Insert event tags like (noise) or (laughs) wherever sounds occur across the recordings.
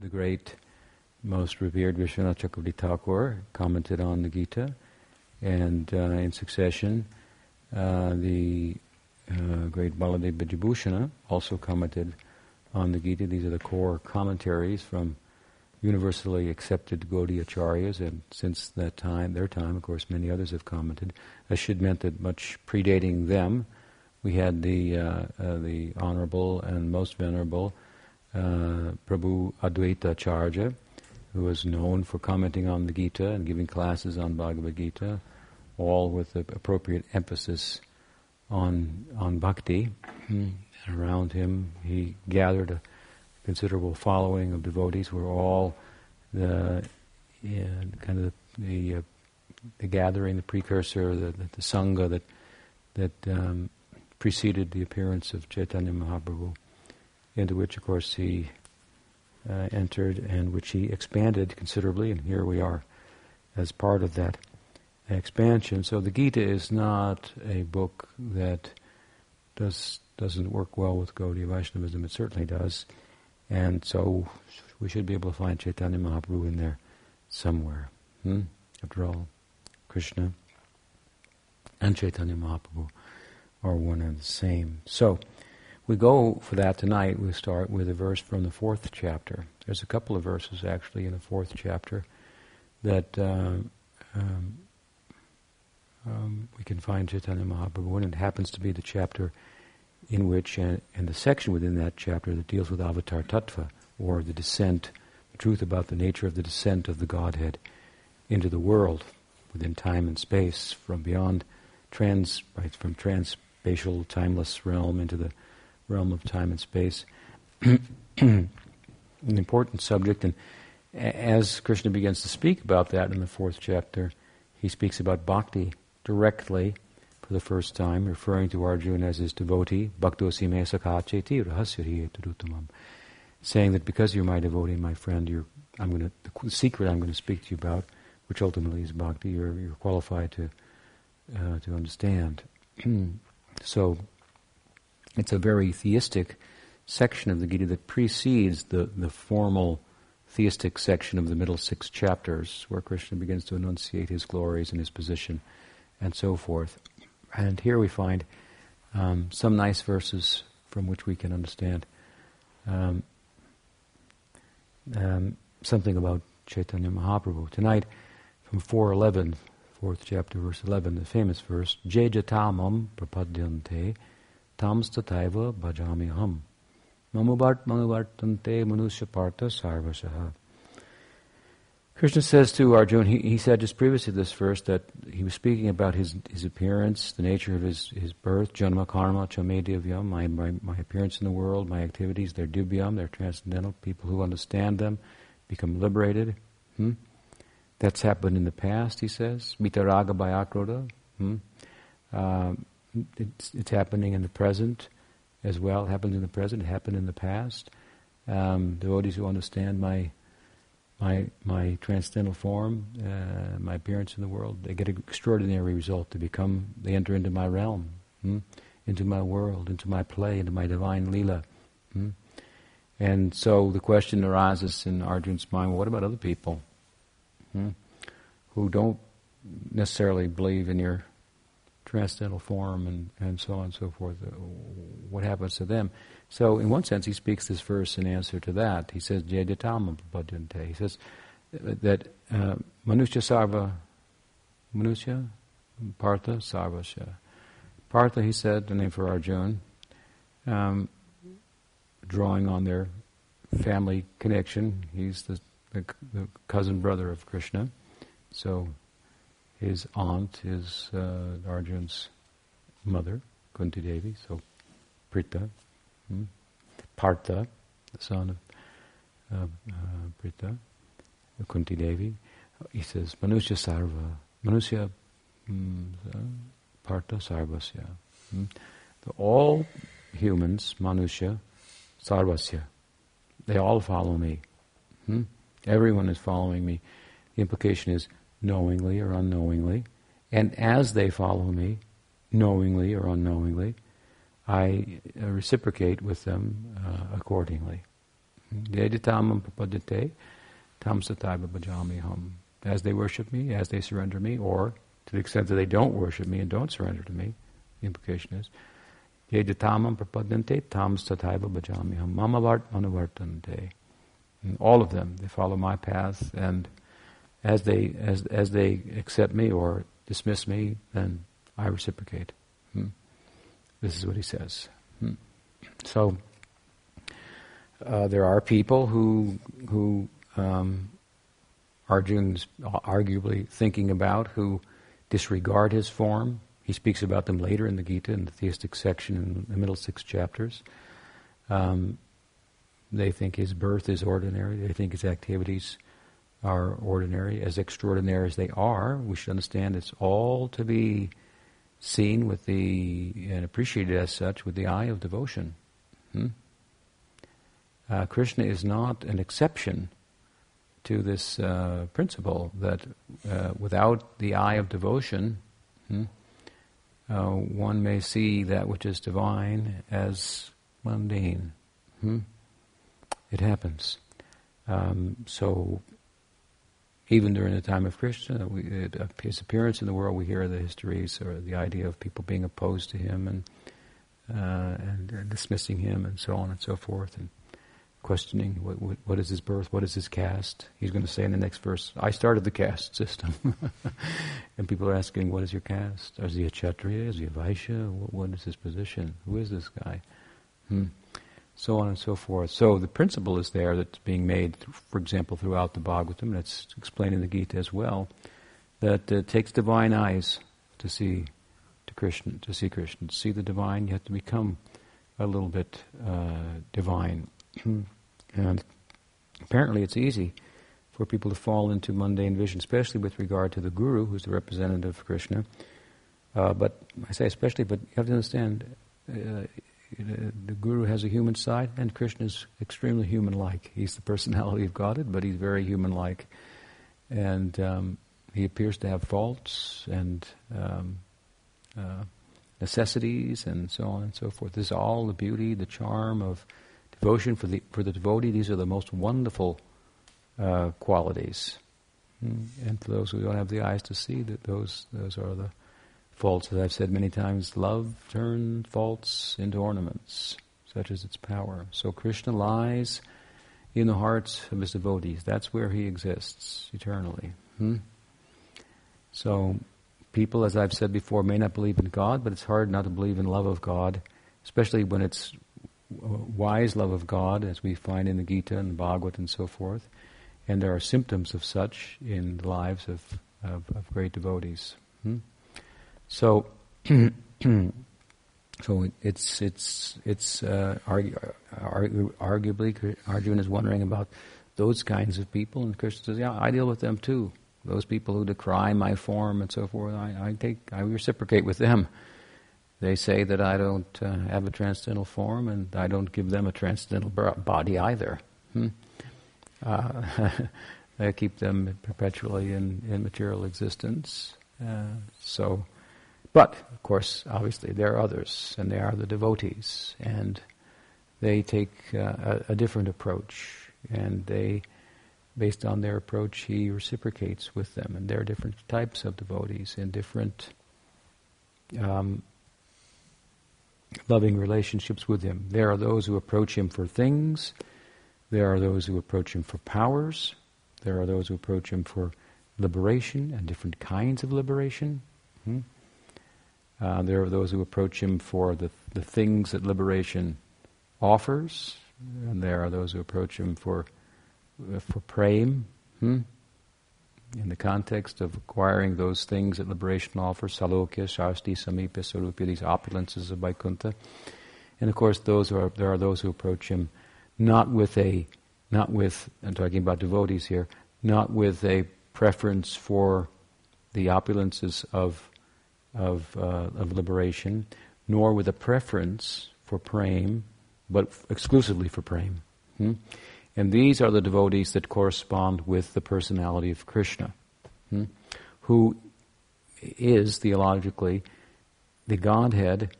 the great, most revered Vishwanath Chakravarti Thakur commented on the Gita, and uh, in succession, uh, the uh, great Baladev Vidyabhushana also commented on the Gita. These are the core commentaries from universally accepted Gaudiya Acharyas, and since that time, their time, of course, many others have commented. That should meant that much predating them, we had the uh, uh, the honorable and most venerable uh, Prabhu Advaita Acharya, who was known for commenting on the Gita and giving classes on Bhagavad Gita, all with the appropriate emphasis on on bhakti. And around him, he gathered a considerable following of devotees. Were all the kind of the the, uh, the, gathering, the precursor, the, the, the sangha that that um, preceded the appearance of Chaitanya Mahaprabhu into which, of course, he uh, entered and which he expanded considerably, and here we are as part of that expansion. So the Gita is not a book that does doesn't work well with Gaudiya Vaishnavism. It certainly does, and so we should be able to find Chaitanya Mahaprabhu in there somewhere. Hmm? After all, Krishna and Chaitanya Mahaprabhu are one and the same. So we go for that tonight. We start with a verse from the fourth chapter. There's a couple of verses actually in the fourth chapter that uh, um, um, we can find Chaitanya Mahaprabhu, and it happens to be the chapter in which, uh, and the section within that chapter that deals with Avatar Tattva, or the descent, the truth about the nature of the descent of the Godhead into the world within time and space, from beyond trans, right, from trans-spatial, timeless realm into the realm of time and space. (clears throat) An important subject, and as Krishna begins to speak about that in the fourth chapter, he speaks about bhakti directly for the first time, referring to Arjuna as his devotee, bhaktosi me saying that because you're my devotee, my friend, you're, I'm going to, the secret I'm going to speak to you about, which ultimately is bhakti, you're, you're qualified to, uh, to understand. (clears throat) so, it's a very theistic section of the Gita that precedes the, the formal theistic section of the middle six chapters, where Krishna begins to enunciate his glories and his position and so forth. And here we find um, some nice verses from which we can understand um, um, something about Chaitanya Mahaprabhu. Tonight, from 411, fourth chapter, verse 11, the famous verse, Jejatamam prapadyante tams tataiva bhajami ham. Manuvartante manusya partha sarvasaha. Krishna says to Arjuna, he, he said just previously this verse that he was speaking about his his appearance, the nature of his, his birth, janma karma chame divyam, my, my, my appearance in the world, my activities, they're divyam, they're transcendental. People who understand them become liberated. Hmm? That's happened in the past, he says. Mitaraga bayakroda. Hmm? Uh, it's, it's happening in the present as well. It happened in the present. It happened in the past. Um, devotees who understand my my my transcendental form, uh, my appearance in the world, they get an extraordinary result. They become, they enter into my realm, hmm? into my world, into my play, into my divine lila. Hmm? And so the question arises in Arjun's mind: well, What about other people hmm? who don't necessarily believe in your transcendental form and, and so on and so forth, uh, what happens to them? So, in one sense, he speaks this verse in answer to that. He says, He says uh, that uh, Manusya Sarva, Manusya, Partha Sarvasya. Partha, he said, the name for Arjun, um, drawing on their family connection. He's the, the, the cousin brother of Krishna. So his aunt is uh, Arjun's mother, Kunti Devi, so Pritha. Hmm? Partha, the son of uh, uh, Pritha, Kunti Devi. He says, Manusya Sarva, Manusya um, Partha Sarvasya. Hmm? all humans, Manusya, Sarvasya, they all follow me. Hmm? Everyone is following me. The implication is knowingly or unknowingly. And as they follow me, knowingly or unknowingly, I uh, reciprocate with them uh, accordingly. As they worship me, as they surrender me, or to the extent that they don't worship me and don't surrender to me, the implication is, Yeditamam prapadante tam sataiva bhajami hum. Mamavart manuvartante. All of them, they follow my path, and as they as as they accept me or dismiss me, then I reciprocate. Hmm. This is what he says. Hmm. So uh, there are people who who um, Arjun's arguably thinking about who disregard his form. He speaks about them later in the Gita in the theistic section in the middle six chapters. Um, they think his birth is ordinary. They think his activities are ordinary, as extraordinary as they are. We should understand it's all to be seen with the and appreciated as such with the eye of devotion. Hmm? Uh, Krishna is not an exception to this uh, principle that uh, without the eye of devotion, hmm, uh, one may see that which is divine as mundane. Hmm? It happens. Um, so even during the time of Krishna, we, uh, his appearance in the world, we hear the histories or the idea of people being opposed to him and uh, and uh, dismissing him and so on and so forth and questioning what, what, what is his birth, what is his caste. He's going to say in the next verse, "I started the caste system," (laughs) and people are asking, "What is your caste? Is he a Kshatriya? Is he a Vaishya? what, what is his position? Who is this guy?" Hmm so on and so forth. So the principle is there that's being made, for example, throughout the Bhagavatam, and it's explained in the Gita as well, that it takes divine eyes to see to Krishna, to see Krishna, to see the divine. You have to become a little bit uh, divine, (clears throat) and apparently it's easy for people to fall into mundane vision, especially with regard to the guru, who's the representative of Krishna. Uh, but I say especially, but you have to understand. Uh, the guru has a human side, and Krishna is extremely human-like. He's the personality of Godhead, but he's very human-like, and um, he appears to have faults and um, uh, necessities, and so on and so forth. This is all the beauty, the charm of devotion for the for the devotee. These are the most wonderful uh, qualities, hmm. and for those who don't have the eyes to see, that those those are the Faults, as I've said many times, love turns faults into ornaments, such as its power. So Krishna lies in the hearts of his devotees. That's where he exists eternally. Hmm? So people, as I've said before, may not believe in God, but it's hard not to believe in love of God, especially when it's wise love of God, as we find in the Gita and the Bhagavad and so forth. And there are symptoms of such in the lives of, of, of great devotees. Hmm? So, (clears throat) so it's it's it's uh, argu- argu- arguably Arjuna is wondering about those kinds of people, and Krishna says, "Yeah, I deal with them too. Those people who decry my form and so forth, I, I take, I reciprocate with them. They say that I don't uh, have a transcendental form, and I don't give them a transcendental body either. Hmm? Uh, (laughs) I keep them perpetually in, in material existence. Uh, so." But, of course, obviously, there are others, and they are the devotees, and they take uh, a, a, different approach, and they, based on their approach, he reciprocates with them, and there are different types of devotees in different um, loving relationships with him. There are those who approach him for things, there are those who approach him for powers, there are those who approach him for liberation and different kinds of liberation. Hmm? Uh, there are those who approach him for the, the things that liberation offers, and there are those who approach him for, uh, for prem, hmm? in the context of acquiring those things that liberation offers, salokya, sarshti, samipya, sarupya, these opulences of Vaikuntha. And of course, those are, there are those who approach him not with a, not with, I'm talking about devotees here, not with a preference for the opulences of of, uh, of liberation, nor with a preference for prem, but exclusively for prem. Hmm? And these are the devotees that correspond with the personality of Krishna, hmm? who is theologically the Godhead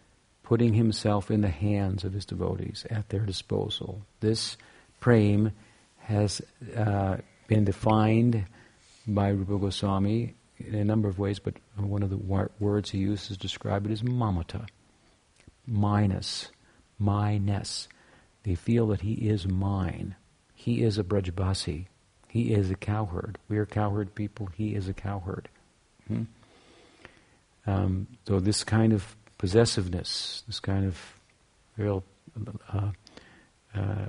putting himself in the hands of his devotees at their disposal. This prem has uh, been defined by Rupa Goswami in a number of ways, but one of the words he uses to describe it is mamata, minus, myness. They feel that he is mine. He is a Brajbasi. He is a cowherd. We are cowherd people. He is a cowherd. Hmm? Um, so this kind of possessiveness, this kind of real uh, uh,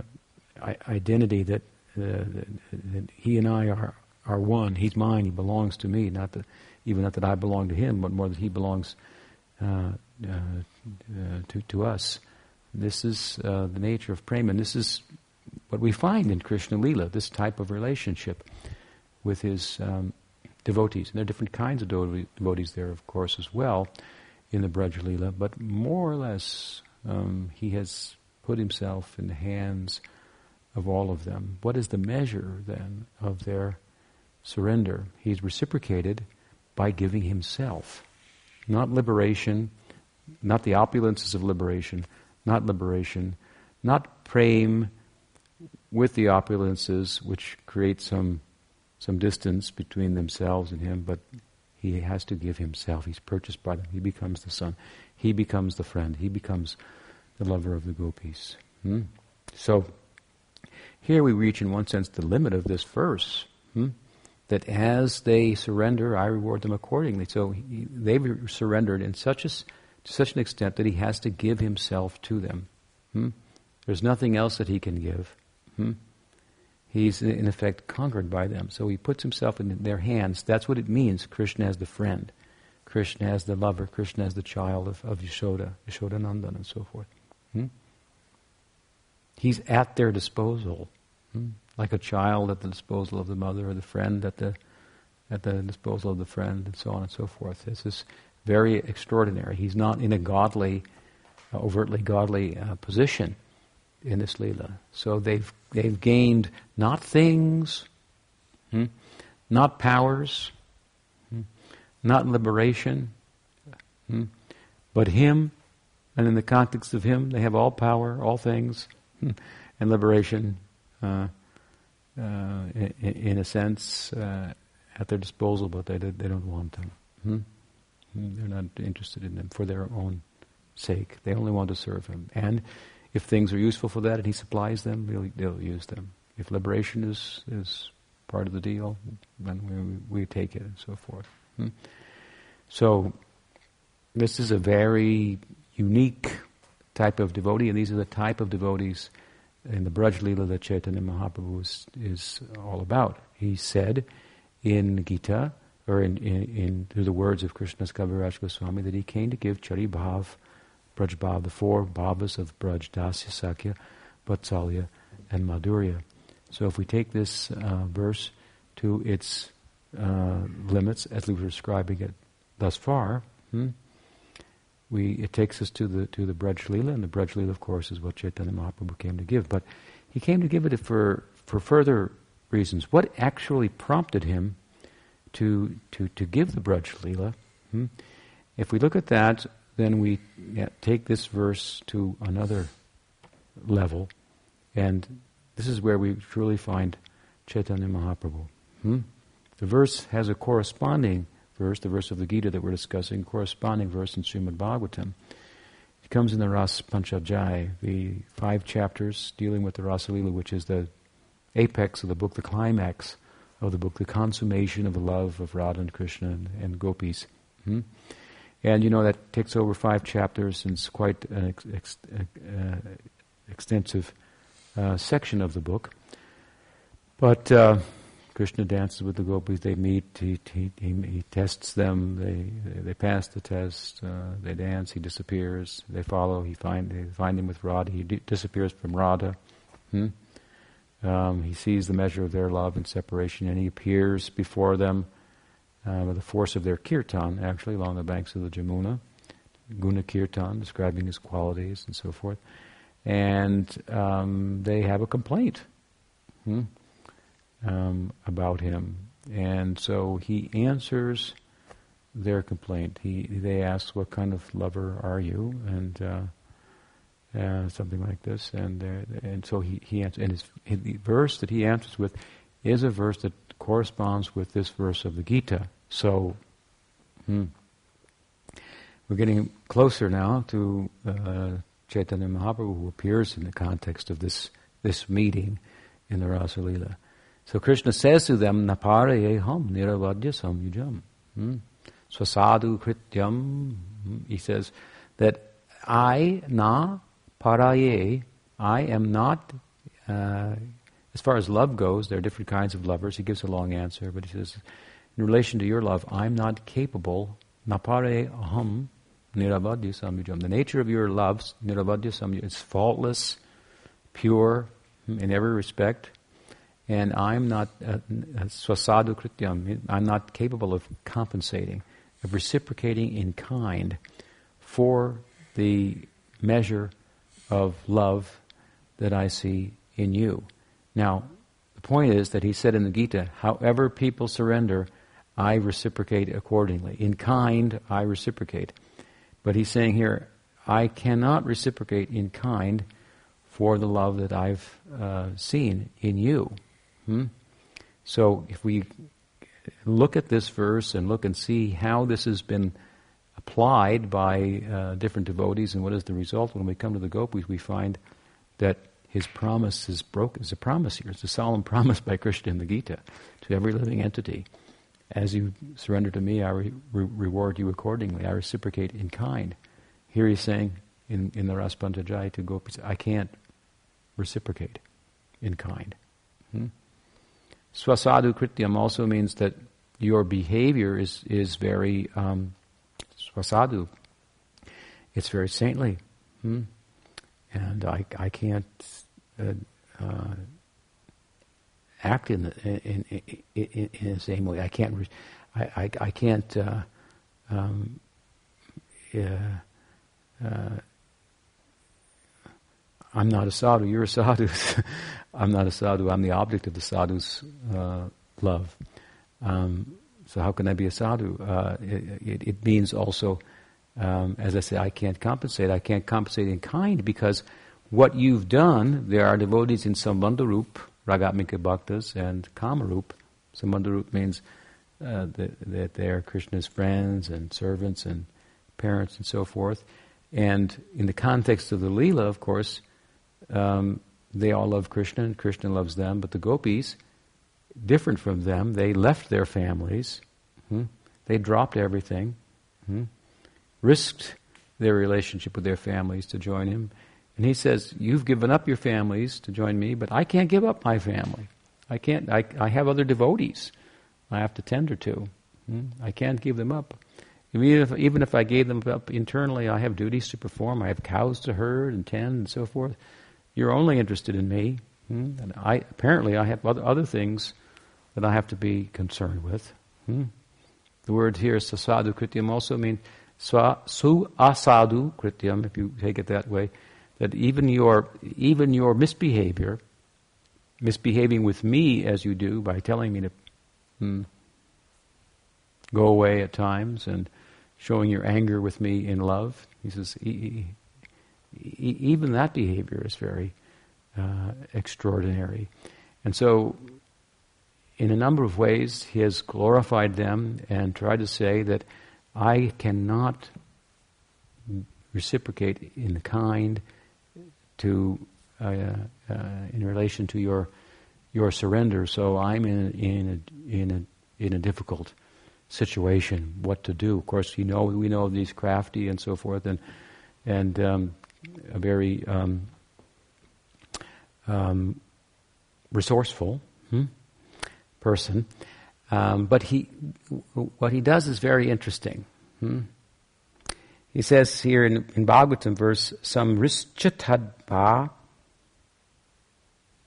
identity that, uh, that, that, he and I are are one. He's mine. He belongs to me. Not that even not that I belong to him, but more that he belongs uh, uh, to to us. This is uh, the nature of prema, this is what we find in Krishna Lila. This type of relationship with his um, devotees, and there are different kinds of devotees there, of course, as well in the Braj Lila. But more or less, um, he has put himself in the hands of all of them. What is the measure then of their surrender. He's reciprocated by giving himself. Not liberation, not the opulences of liberation, not liberation, not prem with the opulences which create some some distance between themselves and him, but he has to give himself. He's purchased by them. He becomes the son. He becomes the friend. He becomes the lover of the gopis. Hmm? So here we reach, in one sense, the limit of this verse. Hmm? That as they surrender, I reward them accordingly. So he, they've surrendered in such a, to such an extent that he has to give himself to them. Hmm? There's nothing else that he can give. Hmm? He's in effect conquered by them. So he puts himself in their hands. That's what it means. Krishna as the friend, Krishna as the lover, Krishna as the child of, of Yashoda, Yashoda Nandan, and so forth. Hmm? He's at their disposal. Like a child at the disposal of the mother or the friend at the at the disposal of the friend and so on and so forth. This is very extraordinary. He's not in a godly, uh, overtly godly uh, position in this lila. So they've they've gained not things, hmm, not powers, hmm, not liberation, hmm, but Him. And in the context of Him, they have all power, all things, hmm, and liberation. Uh, uh, in, in, a sense, uh, at their disposal, but they, they don't want them. Hmm? They're not interested in them for their own sake. They only want to serve Him. And if things are useful for that and He supplies them, they'll, they'll use them. If liberation is, is part of the deal, then we, we take it and so forth. Hmm? So, this is a very unique type of devotee, and these are the type of devotees in the Braj Lila that Chaitanya Mahaprabhu is, is all about. He said in Gita, or in, in, in through the words of Krishnadas Kaviraj Goswami, that he came to give Chari Bhav, Braj Bhav, the four bhavas of Braj, Dasya, Sakhya, Vatsalya, and Madhurya. So if we take this uh, verse to its uh, limits, as we were describing it thus far, hmm, we it takes us to the to the Braj Lila, and the Braj Lila, of course, is what Chaitanya Mahaprabhu came to give. But he came to give it for for further reasons. What actually prompted him to to to give the Braj Lila? Hmm? If we look at that, then we yeah, take this verse to another level, and this is where we truly find Chaitanya Mahaprabhu. Hmm? The verse has a corresponding verse, the verse of the Gita that we're discussing, corresponding verse in Srimad Bhagavatam. It comes in the Ras Panchadhyay, the five chapters dealing with the Rasalila, which is the apex of the book, the climax of the book, the consummation of the love of Radha and Krishna and, and gopis. Hmm? And you know, that takes over five chapters and it's quite an ex- ex- uh, extensive uh, section of the book. But uh, Krishna dances with the gopis. They meet. He, he, he, he tests them. They, they pass the test. Uh, they dance. He disappears. They follow. He find they find him with Radha. He di- disappears from Radha. Hmm? Um, he sees the measure of their love and separation, and he appears before them uh, with the force of their kirtan, actually along the banks of the Jamuna, guna kirtan, describing his qualities and so forth. And um, they have a complaint. Hmm? Um, about him. And so he answers their complaint. He, they ask, "What kind of lover are you?" And uh, uh, something like this. And uh, and so he he answers, and his, his, the verse that he answers with is a verse that corresponds with this verse of the Gita. So. Hmm. We're getting closer now to uh, Chaitanya Mahaprabhu, who appears in the context of this this meeting in the Rasa Lila. So Krishna says to them, Napare ham niravadya samyujam. Hmm? Swasadu krityam. Hmm? He says that I na paraye, I am not, uh, as far as love goes, there are different kinds of lovers. He gives a long answer, but he says, in relation to your love, I'm not capable, napare aham Niravadya samyujam. The nature of your loves, niravadya samyujam, is faultless, pure in every respect. And I'm not uh, swasadu krityam. I'm not capable of compensating, of reciprocating in kind for the measure of love that I see in you. Now, the point is that he said in the Gita, however people surrender, I reciprocate accordingly. In kind, I reciprocate. But he's saying here, I cannot reciprocate in kind for the love that I've uh, seen in you. Hmm? So if we look at this verse and look and see how this has been applied by uh, different devotees and what is the result, when we come to the gopis, we find that his promise is broken. It's a promise here. It's a solemn (laughs) promise by Krishna in the Gita to every living entity as you surrender to me, I re- re- reward you accordingly. I reciprocate in kind. Here he's saying in, in the Ras Panchadhyay to gopis, I can't reciprocate in kind. Hmm? Swasadu krityam also means that your behavior is, is very um, swasadu. It's very saintly. Hmm? And I, I can't uh, uh, act in the, in, in, in, the same way. I can't. I, I, I can't. Uh, um, uh, I'm not a sadhu. You're a sadhu. (laughs) I'm not a sadhu. I'm the object of the sadhu's uh, love. Um, so how can I be a sadhu? Uh, it, it, means also, um, as I say, I can't compensate. I can't compensate in kind because what you've done, there are devotees in Sambandharup Ragatmika Bhaktas and Kamarup. Sambandharup means uh, that, that they are Krishna's friends and servants and parents and so forth. And in the context of the Leela, of course, um, they all love Krishna and Krishna loves them, but the gopis, different from them, they left their families, hmm? they dropped everything, hmm? risked their relationship with their families to join him, and he says, You've given up your families to join me, but I can't give up my family. I can't, I, I have other devotees I have to tender to. Hmm? I can't give them up. Even if, even if I gave them up internally, I have duties to perform. I have cows to herd and tend and so forth. You're only interested in me. Hmm? And I, apparently, I have other, other things that I have to be concerned with. Hmm? The word here, sasadu krityam, also means su asadu krityam, if you take it that way that even your even your misbehavior, misbehaving with me as you do by telling me to hmm, go away at times and showing your anger with me in love, he says e- e- even that behavior is very uh, extraordinary, and so. In a number of ways, he has glorified them and tried to say that I cannot reciprocate in kind to uh, uh, in relation to your your surrender. So I'm in in a, in a in a difficult situation. What to do? Of course, you know we know these crafty and so forth, and and um, very um, um, resourceful hmm, person. Um, but he, what he does is very interesting. Hmm? He says here in, in Bhagavatam verse, some rischatadva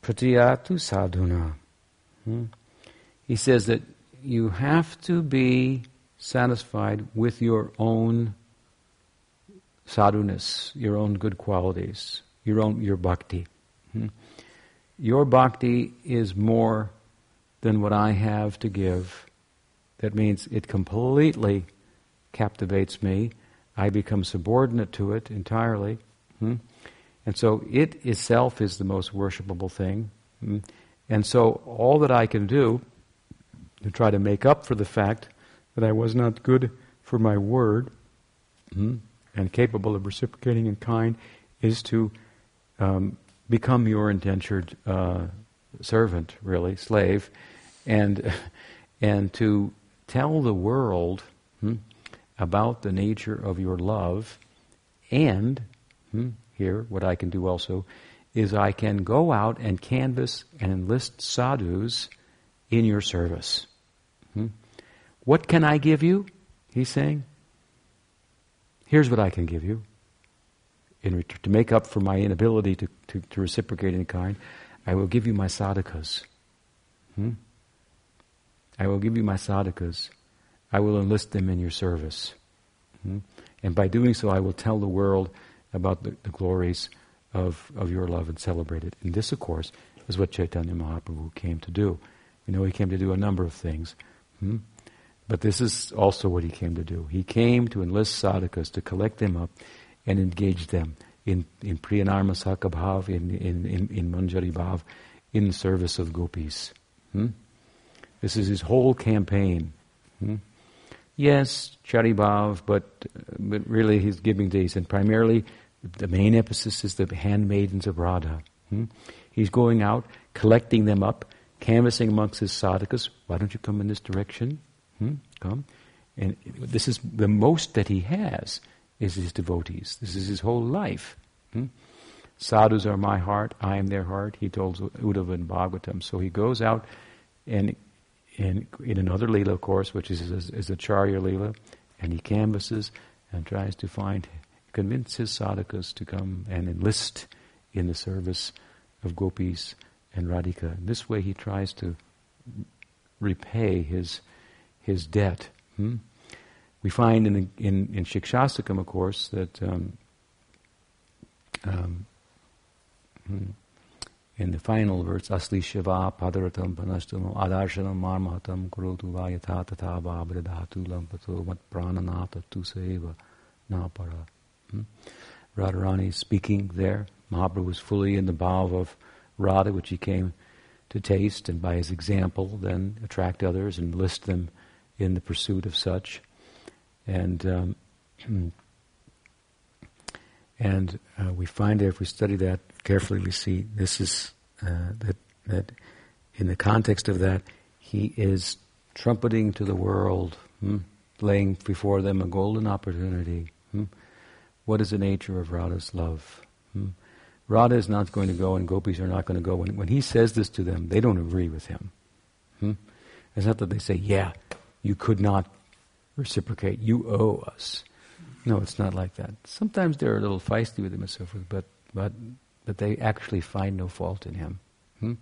pratiyatu sadhuna. Hmm? He says that you have to be satisfied with your own sadhuness, your own good qualities, your own your bhakti. Hmm? Your bhakti is more than what I have to give. That means it completely captivates me I become subordinate to it entirely. Hmm? And so it itself is the most worshipable thing. Mm. And so all that I can do to try to make up for the fact that I was not good for my word mm, and capable of reciprocating in kind is to um, become your indentured uh, servant, really, slave, and (laughs) and to tell the world hmm, about the nature of your love, and hmm, here what I can do also is I can go out and canvass and enlist sadhus in your service. Hmm? What can I give you? He's saying. Here's what I can give you. In, to make up for my inability to, to, to reciprocate in kind, I will give you my sadhakas. Hmm? I will give you my sadhakas. I will enlist them in your service. Hmm? And by doing so, I will tell the world about the, the, glories of, of your love and celebrate it. And this, of course, is what Chaitanya Mahaprabhu came to do. You know he came to do a number of things. Hmm? But this is also what he came to do. He came to enlist sadhakas, to collect them up and engage them in, in Priyanarma Sakabhav, in, in, in, in Manjari Bhav, in service of gopis. Hmm? This is his whole campaign. Hmm? Yes, Charibhav, but, but really he's giving these, and primarily the main emphasis is the handmaidens of Radha. Hmm? He's going out, collecting them up, canvassing amongst his sadhakas. Why don't you come in this direction? Hmm? Come. And this is the most that he has is his devotees. This is his whole life. Hmm? Sadhus are my heart, I am their heart, he told Uddhava in Bhagavatam. So he goes out and in, in another Leela, of course, which is, is, is the Charya Leela, and he canvasses and tries to find, convince his sadhakas to come and enlist in the service of gopis and Radhika. This way he tries to repay his, his debt. Hmm? We find in, in, in Shikshastakam, of course, that um, um, hmm, in the final verse, Asli Shiva Padaratam Panastam Adarshanam Marmatam Kurotu Tatha Babradhatu Lampato Mat Prananata Tuseva Napara. Hmm? Radharani speaking there. Mahaprabhu was fully in the bhav of Radha, which he came to taste, and by his example then attract others and list them in the pursuit of such. And um, (clears throat) and uh, we find that if we study that carefully, we see this is uh, that that in the context of that, he is trumpeting to the world, hmm, laying before them a golden opportunity. Hmm. What is the nature of Radha's love? Hmm. Radha is not going to go, and gopis are not going to go. When, when he says this to them, they don't agree with him. Hmm. It's not that they say, "Yeah, you could not reciprocate. You owe us." No, it's not like that. Sometimes they're a little feisty with him and so forth, but but but they actually find no fault in him. Hmm?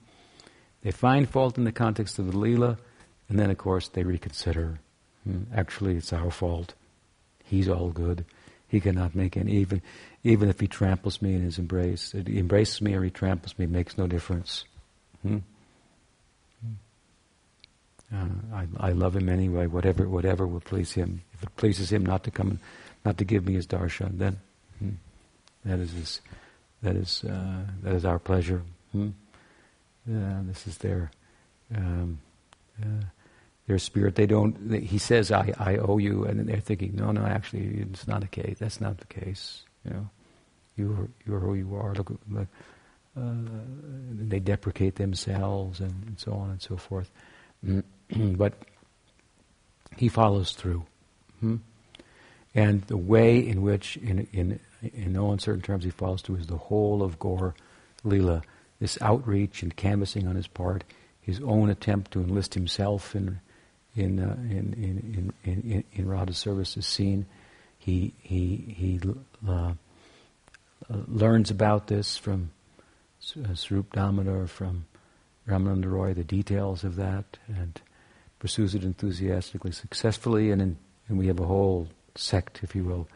They find fault in the context of the Leela, and then of course they reconsider. Hmm? Actually, it's our fault. He's all good. He cannot make any even even if he tramples me in his embrace. He embraces me or he tramples me makes no difference. Hmm? Uh, I, I love him anyway. Whatever whatever will please him. If it pleases him not to come not to give me his darshan, then hmm, that is his, that is uh, that is our pleasure. Hmm? Uh, this is their um, uh, their spirit. They don't. They, he says, "I I owe you," and they're thinking, "No, no, actually, it's not the case. That's not the case. You know, you are, you are who you are." Look, look they deprecate themselves and, and, so on and so forth. (clears throat) but he follows through. Hmm? And the way in which, in, in, in no uncertain terms, he follows through is the whole of Gaura Leela. This outreach and canvassing on his part, his own attempt to enlist himself in, in, uh, in, in, in, in, in Radha's service is seen. He, he, he uh, learns about this from uh, Swarup Damodar, from Ramananda Roy, the details of that, and pursues it enthusiastically, successfully, and, in, and we have a whole sect, if you will,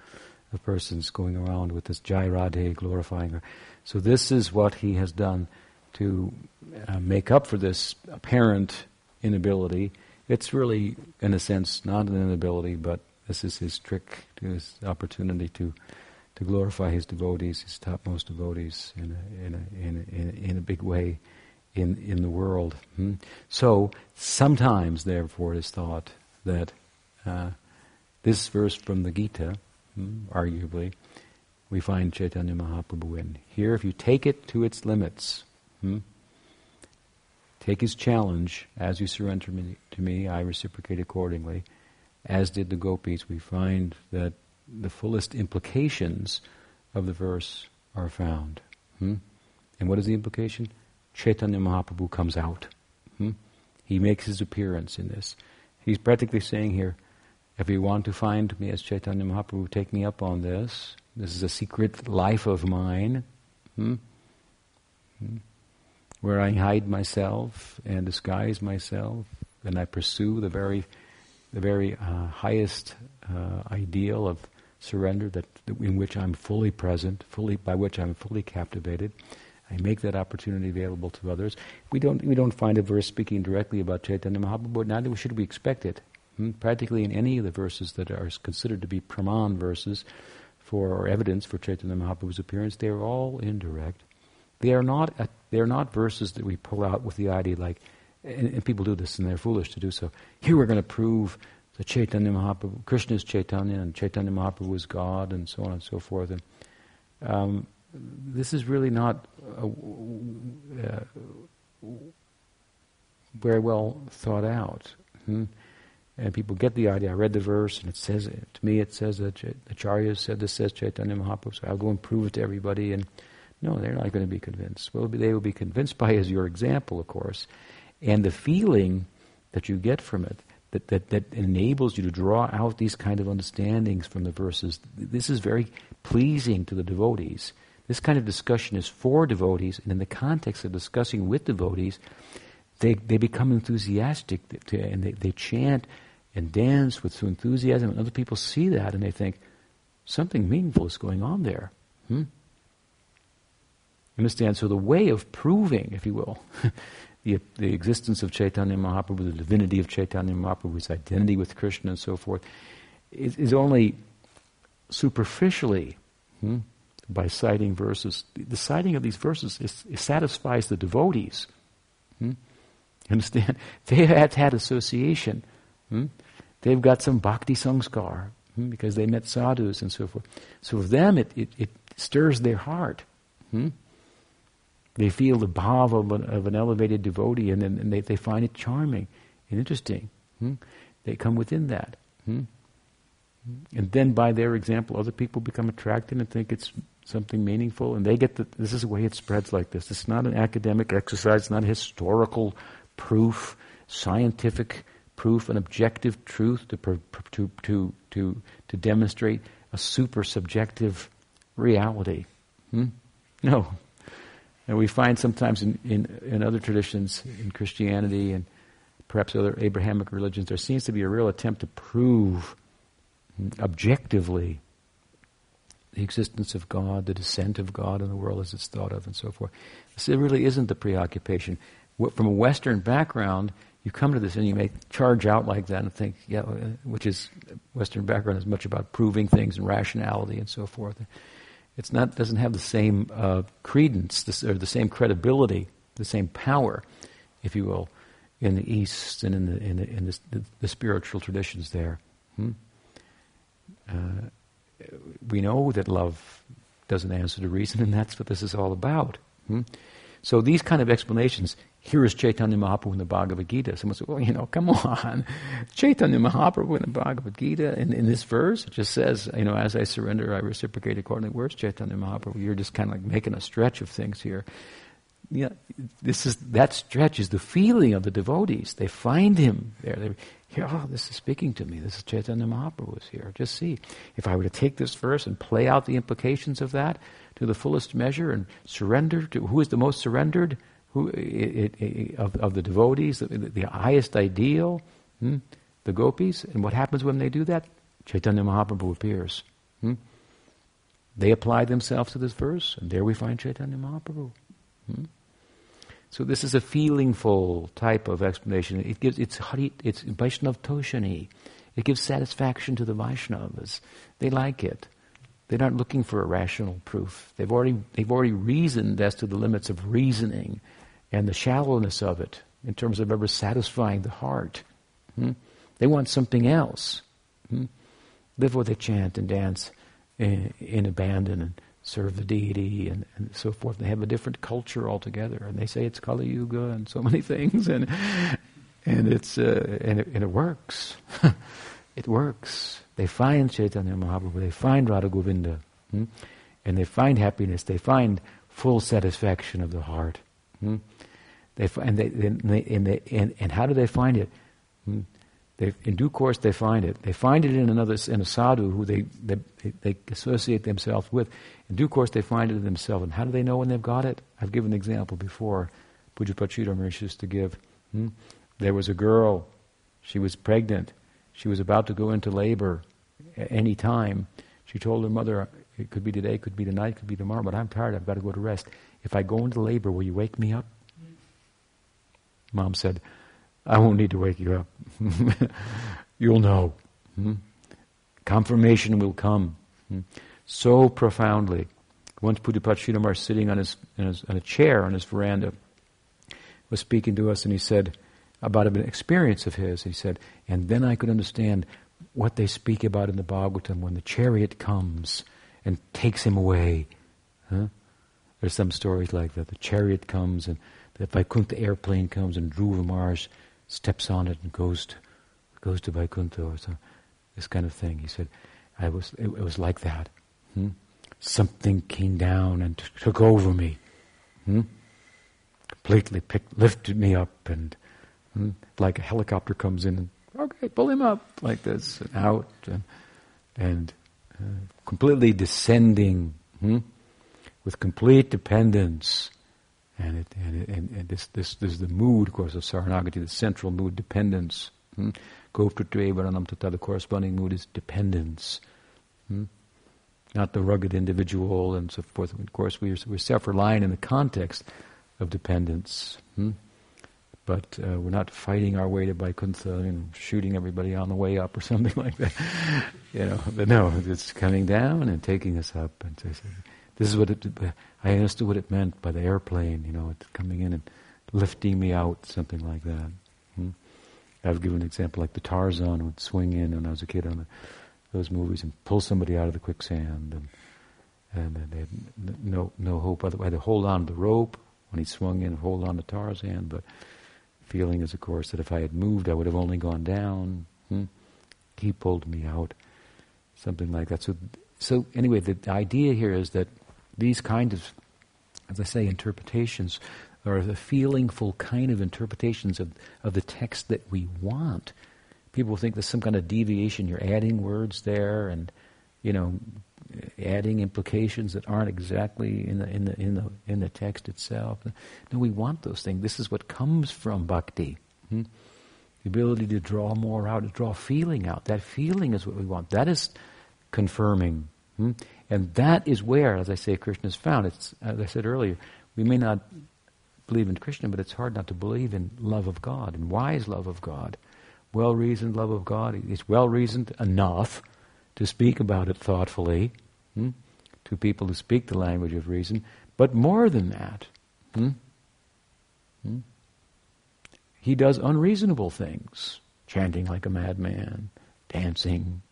of persons going around with this Jai Radhe glorifying her. So this is what he has done to uh, make up for this apparent inability. It's really, in a sense, not an inability, but this is his trick, his opportunity to to glorify his devotees, his topmost devotees, in a, in a, in a, in a, in a big way in, in the world. Hmm? So sometimes, therefore, it is thought that uh, this verse from the Gita, hmm, arguably, we find Chaitanya Mahaprabhu in. Here, if you take it to its limits, hmm, take his challenge, as you surrender me, to me, I reciprocate accordingly, as did the gopis, we find that the fullest implications of the verse are found. Hmm? And what is the implication? Chaitanya Mahaprabhu comes out. Hmm? He makes his appearance in this. He's practically saying here, if you want to find me as Chaitanya Mahaprabhu, take me up on this. This is a secret life of mine, hmm? Hmm? where I hide myself and disguise myself, and I pursue the very, the very uh, highest uh, ideal of surrender that in which I'm fully present, fully by which I'm fully captivated. I make that opportunity available to others. We don't we don't find a verse speaking directly about Chaitanya Mahaprabhu, neither should we expect it. Hmm? Practically in any of the verses that are considered to be praman verses for or evidence for Chaitanya Mahaprabhu's appearance, they are all indirect. They are not a, they are not verses that we pull out with the idea like, and, and people do this and they're foolish to do so. Here we're going to prove that Chaitanya Mahaprabhu, Krishna is Chaitanya, and Chaitanya Mahaprabhu is God, and so on and so forth. And um, this is really not uh, very well thought out. Hmm? And people get the idea. I read the verse, and it says it. To me, it says that Ch- Acharya said this says Chaitanya Mahaprabhu, so I'll go and prove it to everybody. And no, they're not going to be convinced. Well, they will be convinced by as your example, of course, and the feeling that you get from it that, that, that enables you to draw out these kind of understandings from the verses. This is very pleasing to the devotees. This kind of discussion is for devotees, and in the context of discussing with devotees, they, they become enthusiastic and they, they chant and dance with enthusiasm, and other people see that and they think, something meaningful is going on there. Hmm? Understand? So the way of proving, if you will, (laughs) the, the existence of Chaitanya Mahaprabhu, the divinity of Chaitanya Mahaprabhu, his identity with Krishna and so forth, is, is only superficially hmm, by citing verses. The citing of these verses is, satisfies the devotees. Hmm? Understand? (laughs) They have had association. Hmm? They've got some bhakti sanskar hmm, because they met sadhus and so forth. So for them, it, it, it stirs their heart. Hmm? They feel the bhav of an, of an elevated devotee and, then, and they, they find it charming and interesting. Hmm? They come within that. Hmm? And then by their example, other people become attracted and think it's something meaningful, and they get the, this is the way it spreads like this. It's not an academic exercise, it's not historical proof, scientific proof, an objective truth to, to, to, to, to demonstrate a super subjective reality. Hmm? No, and we find sometimes in, in, in other traditions, in Christianity and perhaps other Abrahamic religions, there seems to be a real attempt to prove objectively the existence of God, the descent of God in the world as it's thought of, and so forth. This really isn't the preoccupation. From a Western background, you come to this and you may charge out like that and think, yeah, which is Western background is much about proving things and rationality and so forth it's not doesn't have the same uh, credence or the same credibility, the same power, if you will, in the East and in the in the, in the, the, the spiritual traditions there. Hmm? Uh, we know that love doesn't answer to reason, and that's what this is all about. Hmm? So these kind of explanations here is Chaitanya Mahaprabhu in the Bhagavad Gita. Someone said, well, you know, come on. (laughs) Chaitanya Mahaprabhu in the Bhagavad Gita, in, in this verse, it just says, you know, as I surrender, I reciprocate accordingly. Where's Chaitanya Mahaprabhu? You're just kind of like making a stretch of things here. Yeah, this is, that stretch is the feeling of the devotees. They find him there. They hear, oh, this is speaking to me. This is Chaitanya Mahaprabhu is here. Just see. If I were to take this verse and play out the implications of that to the fullest measure and surrender to, who is the most surrendered? who, it, it, of, of the devotees, the, the highest ideal, hmm? the gopis. And what happens when they do that? Chaitanya Mahaprabhu appears. Hmm? They apply themselves to this verse, and there we find Chaitanya Mahaprabhu. Hmm? So this is a feelingful type of explanation. It gives it's it's Vaishnav Toshani. It gives satisfaction to the Vaishnavas. They like it. They're not looking for a rational proof. They've already, they've already reasoned as to the limits of reasoning and the shallowness of it in terms of ever satisfying the heart. Hmm? They want something else. Hmm? Live where they chant and dance in, in abandon and serve the deity and, and, so forth. They have a different culture altogether, and they say it's Kali Yuga and so (laughs) many things, and and it's uh, and, it, and it works. (laughs) it works. They find Chaitanya Mahaprabhu, they find Radha Govinda, hmm? and they find happiness. They find full satisfaction of the heart. Hmm? They and they, and, they, and, they, and, and how do they find it? Hmm? They, in due course, they find it. They find it in another in a sadhu who they, they, they associate themselves with. In due course, they find it in themselves. And how do they know when they've got it? I've given an example before. Pujapachita used to give. Hmm? There was a girl. She was pregnant. She was about to go into labor at any time. She told her mother, "It could be today, it could be tonight, it could be tomorrow, but I'm tired. I've got to go to rest. If I go into labor, will you wake me up?" Mom said, I won't need to wake you up. (laughs) You'll know. Hmm? Confirmation will come. Hmm? So profoundly. Once Pudipachidamar sitting on, his, his, on a chair on his veranda was speaking to us and he said about an experience of his. He said, and then I could understand what they speak about in the Bhagavatam when the chariot comes and takes him away. Huh? There's some stories like that. The chariot comes and the Vaikuntha airplane comes and Dhruva Maharaj steps on it and goes to goes to Vaikuntha or so, this kind of thing. He said, I was it, it was like that. Hmm? Something came down and t- took over me. Hmm? Completely picked, lifted me up and hmm? like a helicopter comes in and okay, pull him up like this and out and, and uh, completely descending hmm? with complete dependence and, it, and, it, and, and, this, this, this is the mood, of course, of Saranagati, the central mood, dependence. Hmm? Tata, the corresponding mood is dependence. Hmm? Not the rugged individual and so forth. Of course, we're, we're self-reliant in the context of dependence. Hmm? But uh, we're not fighting our way to Vaikuntha and shooting everybody on the way up or (laughs) something like that. you know, but no, it's coming down and taking us up. And so, this is what it, I understood what it meant by the airplane, you know, it's coming in and lifting me out, something like that. Hmm? I've given an example like the Tarzan would swing in when I was a kid on the, those movies and pull somebody out of the quicksand and and they had no no hope otherwise. To hold on to the rope when he swung in, hold on to Tarzan, but feeling is of course that if I had moved I would have only gone down. Hmm? He pulled me out. Something like that. So so anyway, the idea here is that these kind of, as I say, interpretations are the feelingful kind of interpretations of, of the text that we want. People think there's some kind of deviation. You're adding words there and, you know, adding implications that aren't exactly in the, in the, in the, in the text itself. No, we want those things. This is what comes from bhakti. Hmm? The ability to draw more out, to draw feeling out. That feeling is what we want. That is confirming. Hmm? And that is where, as I say, Krishna is found. It's, as I said earlier, we may not believe in Krishna, but it's hard not to believe in love of God and wise love of God. Well reasoned love of God. It's well reasoned enough to speak about it thoughtfully hmm, to people who speak the language of reason, but more than that. Hmm, hmm, he does unreasonable things, chanting like a madman, dancing.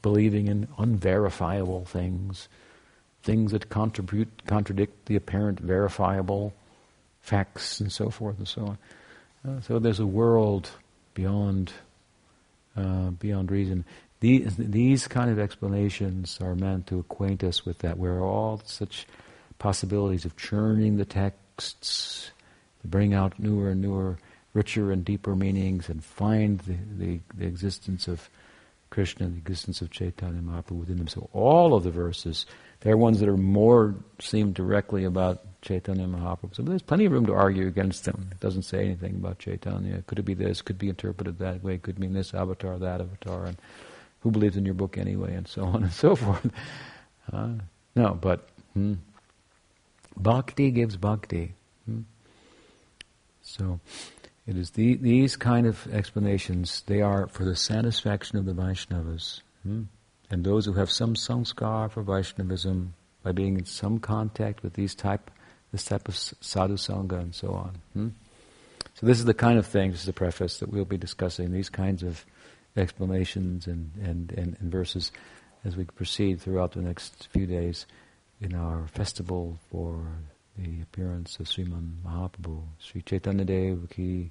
Believing in unverifiable things, things that contribute, contradict the apparent verifiable facts and so forth and so on. Uh, so there's a world beyond uh, beyond reason. These, these kind of explanations are meant to acquaint us with that, where all such possibilities of churning the texts, to bring out newer and newer, richer and deeper meanings, and find the, the, the existence of Krishna, the existence of Chaitanya Mahaprabhu within them. So all of the verses, there are ones that are more seem directly about Chaitanya Mahaprabhu. So there's plenty of room to argue against them. It doesn't say anything about Chaitanya. Could it be this? Could be interpreted that way? Could mean this avatar, that avatar, and who believes in your book anyway, and so (laughs) on and so forth. Uh, no, but hmm, bhakti gives bhakti. Hmm. So it is the, these kind of explanations, they are for the satisfaction of the Vaishnavas. Hmm? And those who have some sanskar for Vaishnavism, by being in some contact with these type, this type of sadhu sangha and so on. Hmm? So this is the kind of thing, this is the preface, that we'll be discussing, these kinds of explanations and, and, and, and verses as we proceed throughout the next few days in our festival for the appearance of Sriman Mahaprabhu, Sri Chaitanya Dev ki